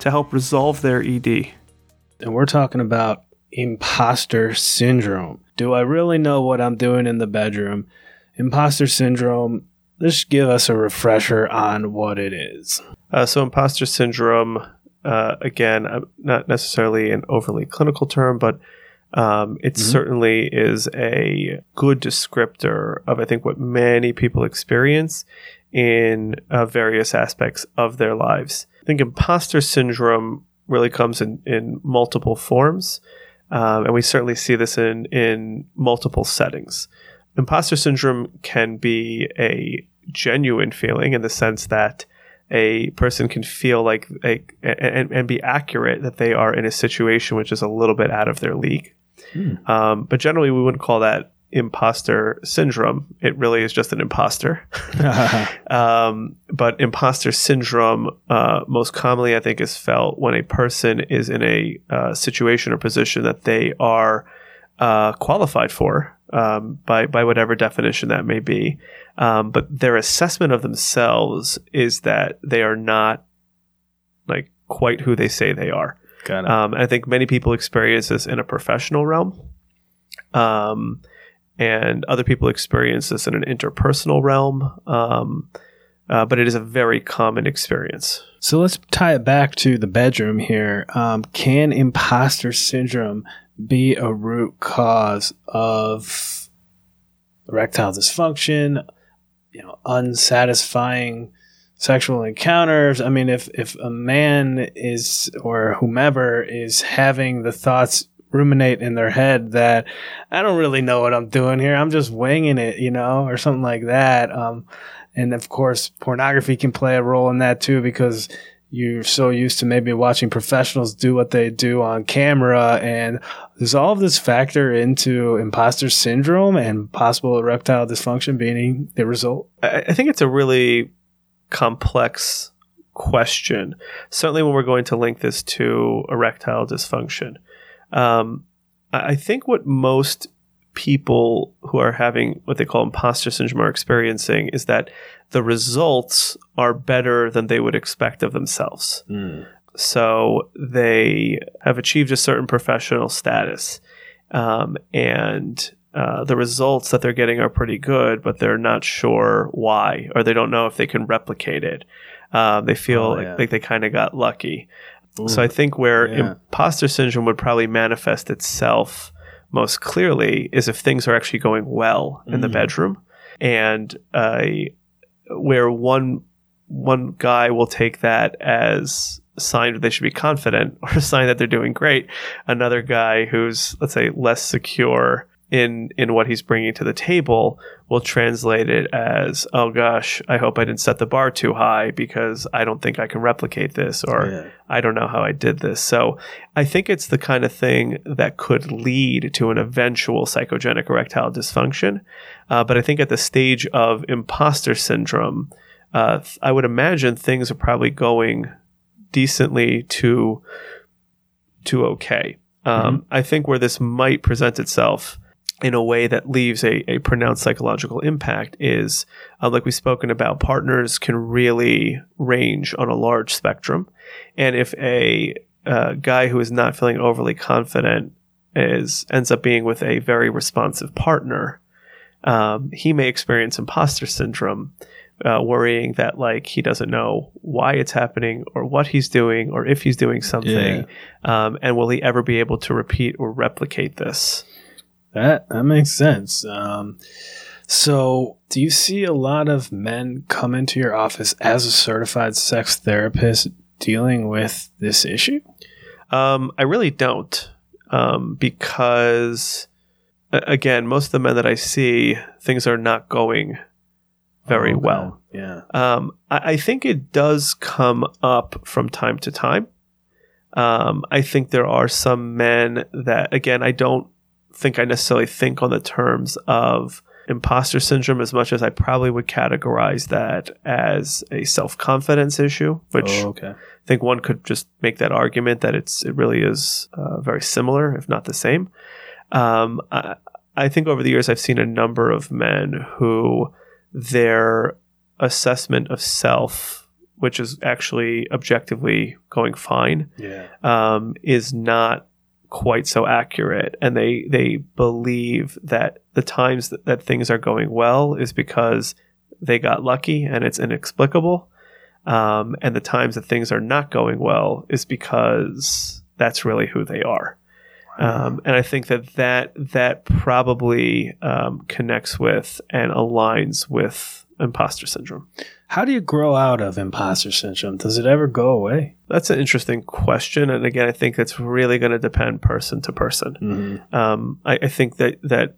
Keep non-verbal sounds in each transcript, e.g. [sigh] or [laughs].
to help resolve their ED. And we're talking about imposter syndrome. Do I really know what I'm doing in the bedroom? Imposter syndrome, just give us a refresher on what it is. Uh, so, imposter syndrome, uh, again, uh, not necessarily an overly clinical term, but um, it mm-hmm. certainly is a good descriptor of, I think, what many people experience in uh, various aspects of their lives. I think imposter syndrome really comes in, in multiple forms, um, and we certainly see this in, in multiple settings. Imposter syndrome can be a genuine feeling in the sense that a person can feel like a, and, and be accurate that they are in a situation which is a little bit out of their league. Hmm. Um, but generally, we wouldn't call that imposter syndrome. It really is just an imposter. [laughs] [laughs] um, but imposter syndrome, uh, most commonly, I think, is felt when a person is in a uh, situation or position that they are uh, qualified for um, by by whatever definition that may be. Um, but their assessment of themselves is that they are not like quite who they say they are. Got it. Um, I think many people experience this in a professional realm. Um, and other people experience this in an interpersonal realm. Um, uh, but it is a very common experience. So let's tie it back to the bedroom here. Um, can imposter syndrome be a root cause of erectile dysfunction, you know, unsatisfying sexual encounters? I mean, if if a man is or whomever is having the thoughts ruminate in their head that I don't really know what I'm doing here. I'm just winging it, you know, or something like that. Um, and of course, pornography can play a role in that too because you're so used to maybe watching professionals do what they do on camera and does all of this factor into imposter syndrome and possible erectile dysfunction being the result i think it's a really complex question certainly when we're going to link this to erectile dysfunction um, I think what most people who are having what they call imposter syndrome are experiencing is that the results are better than they would expect of themselves. Mm. So they have achieved a certain professional status, um, and uh, the results that they're getting are pretty good, but they're not sure why, or they don't know if they can replicate it. Uh, they feel oh, yeah. like, like, they kind of got lucky. Ooh. So I think where yeah. imposter syndrome would probably manifest itself most clearly is if things are actually going well in mm. the bedroom, and uh, where one one guy will take that as a sign that they should be confident [laughs] or a sign that they're doing great. Another guy who's let's say less secure in in what he's bringing to the table will translate it as oh gosh i hope i didn't set the bar too high because i don't think i can replicate this or yeah. i don't know how i did this so i think it's the kind of thing that could lead to an eventual psychogenic erectile dysfunction uh, but i think at the stage of imposter syndrome uh, i would imagine things are probably going decently to to okay um, mm-hmm. I think where this might present itself in a way that leaves a, a pronounced psychological impact is uh, like we've spoken about partners can really range on a large spectrum and if a uh, guy who is not feeling overly confident is ends up being with a very responsive partner um, he may experience imposter syndrome uh, worrying that like he doesn't know why it's happening or what he's doing or if he's doing something yeah. um, and will he ever be able to repeat or replicate this that that makes sense. Um, so, do you see a lot of men come into your office as a certified sex therapist dealing with this issue? Um, I really don't, um, because again, most of the men that I see, things are not going very oh, well. Yeah. Um, I, I, think it does come up from time to time. Um, I think there are some men that, again, I don't think I necessarily think on the terms of imposter syndrome as much as I probably would categorize that as a self confidence issue, which Oh, okay. I think one could just make that argument that it's it really is uh, very similar, if not the same. Um, I, I think over the years I've seen a number of men who their assessment of self, which is actually objectively going fine, Yeah. um, is not quite so accurate, and they they believe that the times that, that things are going well is because they got lucky and it's inexplicable, um, and the times that things are not going well is because that's really who they are. Um, and I think that that that probably um, connects with and aligns with imposter syndrome. How do you grow out of imposter syndrome? Does it ever go away? That's an interesting question, and again, I think it's really going to depend person to person. Mm-hmm. Um, I, I think that that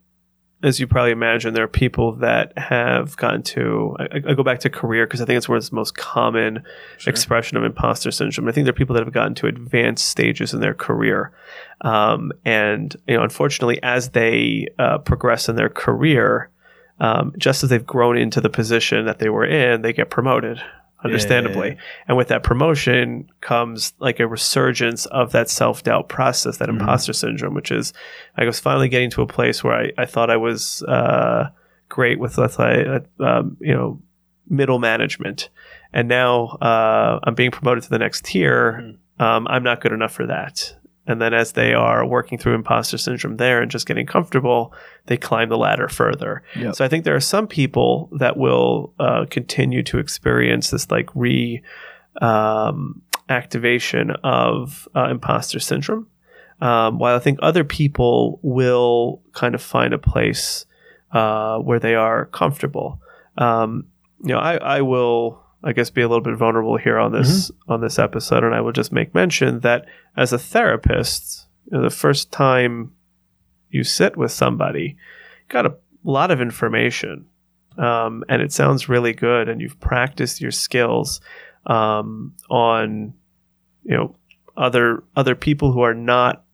as you probably imagine, there are people that have gotten to. I, I go back to career because I think it's where it's the most common expression of imposter syndrome. I think there are people that have gotten to advanced stages in their career, um, and you know, unfortunately, as they uh, progress in their career, um, just as they've grown into the position that they were in, they get promoted. Understandably, Yeah. and with that promotion comes like a resurgence of that self doubt process, that Mhm. imposter syndrome, which is I was finally getting to a place where I, I thought I was uh, great with let's say uh, um, you know middle management, and now uh, I'm being promoted to the next tier. Um, I'm not good enough for that. And then as they are working through imposter syndrome there and just getting comfortable, they climb the ladder further. Yep. So I think there are some people that will uh, continue to experience this like re um, activation of uh, imposter syndrome. Um, while I think other people will kind of find a place uh, where they are comfortable. Um, you know, I, I will, I guess, be a little bit vulnerable here on this on this episode, and I will just make mention that as a therapist, you know, the first time you sit with somebody, you got a lot of information, um, and it sounds really good, and you've practiced your skills um, on, you know, other other people who are not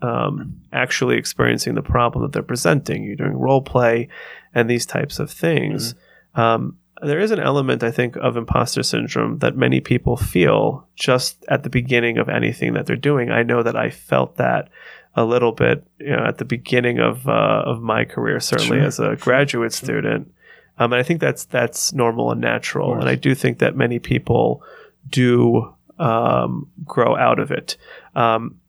um, actually experiencing the problem that they're presenting. You're doing role play and these types of things. Um, there is an element, I think, of imposter syndrome that many people feel just at the beginning of anything that they're doing. I know that I felt that a little bit you know, at the beginning of uh, of my career, certainly Sure, as a graduate student. Um, and I think that's that's normal and natural. And I do think that many people do um, grow out of it. Um,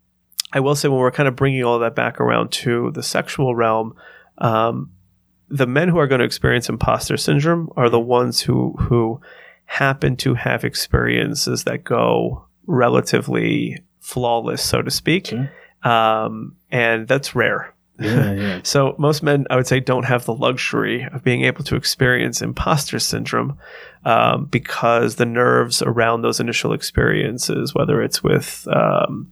I will say when we're kind of bringing all that back around to the sexual realm, um, the men who are going to experience imposter syndrome are the ones who who happen to have experiences that go relatively flawless, so to speak, Sure. um, and that's rare. Yeah, yeah. [laughs] So most men, I would say, don't have the luxury of being able to experience imposter syndrome um, because the nerves around those initial experiences, whether it's with um,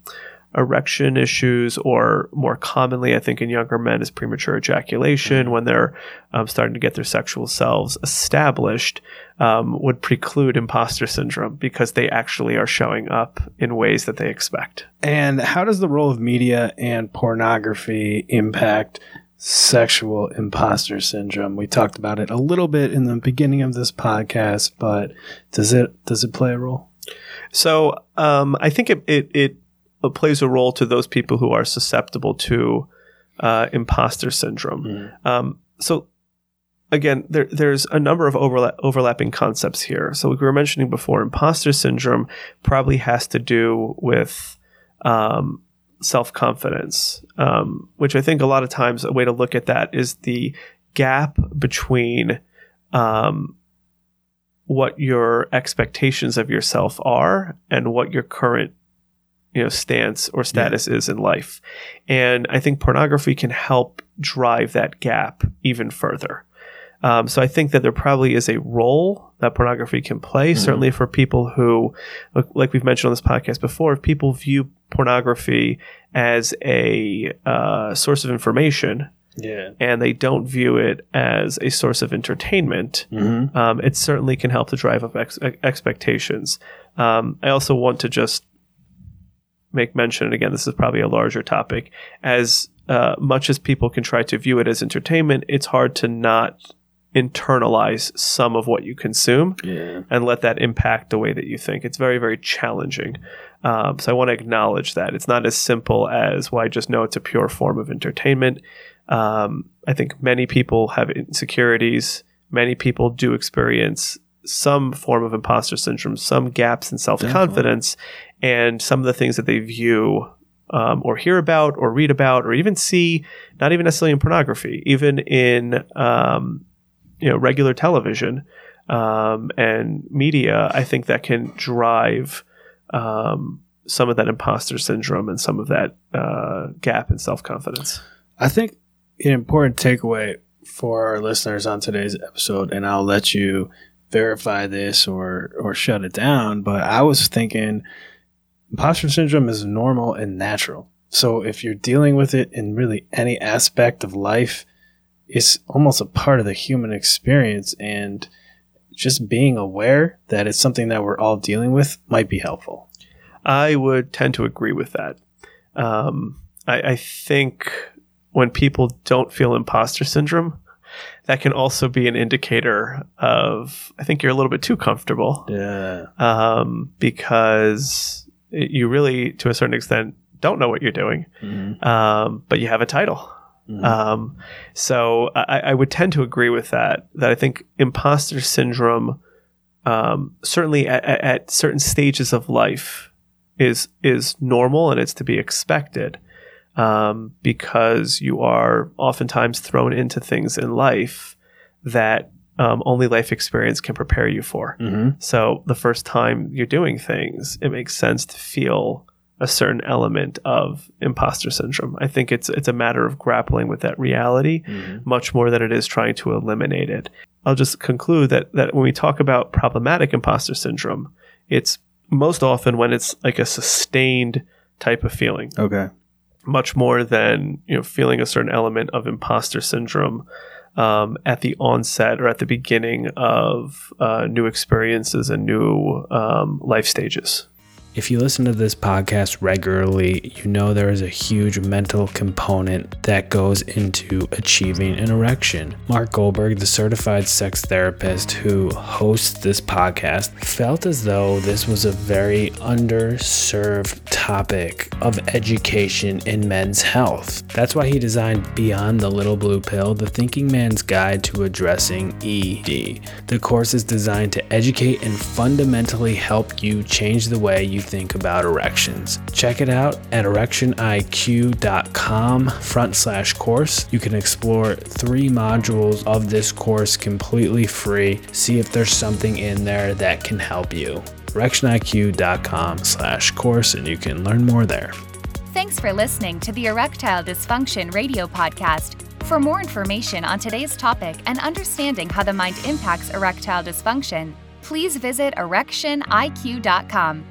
erection issues or more commonly, I think in younger men, is premature ejaculation when they're um, starting to get their sexual selves established, um, would preclude imposter syndrome because they actually are showing up in ways that they expect. And how does the role of media and pornography impact sexual imposter syndrome? We talked about it a little bit in the beginning of this podcast, but does it does it play a role? So um, I think it, it it plays a role to those people who are susceptible to uh, imposter syndrome. Um, so again, there, there's a number of overla- overlapping concepts here. So like we were mentioning before, imposter syndrome probably has to do with um, self confidence, um, which I think a lot of times a way to look at that is the gap between um, what your expectations of yourself are and what your current you know stance or status is in life and i think pornography can help drive that gap even further um, so i think that there probably is a role that pornography can play certainly for people who like, like we've mentioned on this podcast before if people view pornography as a uh, source of information Yeah. and they don't view it as a source of entertainment Mm-hmm. um, it certainly can help to drive up ex- expectations. Um, I also want to just make mention, and again, this is probably a larger topic, as uh, much as people can try to view it as entertainment, it's hard to not internalize some of what you consume Yeah. and let that impact the way that you think. It's very, very challenging. Um, so I want to acknowledge that. It's not as simple as, well, I just know it's a pure form of entertainment. Um, I think many people have insecurities. Many people do experience some form of imposter syndrome, some gaps in self confidence, and some of the things that they view um, or hear about or read about or even see, not even necessarily in pornography, even in um, you know regular television um, and media. I think that can drive um, some of that imposter syndrome and some of that uh, gap in self confidence. I think an important takeaway for our listeners on today's episode, and I'll let you verify this or or shut it down, but I was thinking imposter syndrome is normal and natural. So if you're dealing with it in really any aspect of life, it's almost a part of the human experience and just being aware that it's something that we're all dealing with might be helpful. I would tend to agree with that. Um, I, I think when people don't feel imposter syndrome, that can also be an indicator of I think you're a little bit too comfortable Yeah. um, because you really, to a certain extent, don't know what you're doing, Mhm. um, but you have a title. Mhm. Um, so I, I would tend to agree with that. That I think imposter syndrome, um, certainly at, at, at certain stages of life, is is normal and it's to be expected, um, because you are oftentimes thrown into things in life that um, only life experience can prepare you for. Mhm. So the first time you're doing things, it makes sense to feel a certain element of imposter syndrome. I think it's it's a matter of grappling with that reality Mhm. much more than it is trying to eliminate it. I'll just conclude that that when we talk about problematic imposter syndrome, it's most often when it's like a sustained type of feeling, Okay. much more than you know feeling a certain element of imposter syndrome um, at the onset or at the beginning of uh, new experiences and new um, life stages. If you listen to this podcast regularly, you know there is a huge mental component that goes into achieving an erection. Mark Goldberg, the certified sex therapist who hosts this podcast, felt as though this was a very underserved topic of education in men's health. That's why he designed Beyond the Little Blue Pill, the thinking man's guide to addressing ED. The course is designed to educate and fundamentally help you change the way you think about erections. Check it out at erectioniq.com front slash course. You can explore three modules of this course completely free. See if there's something in there that can help you. erectioniq.com slash course and you can learn more there. Thanks for listening to the Erectile Dysfunction Radio Podcast. For more information on today's topic and understanding how the mind impacts erectile dysfunction, please visit erectioniq.com.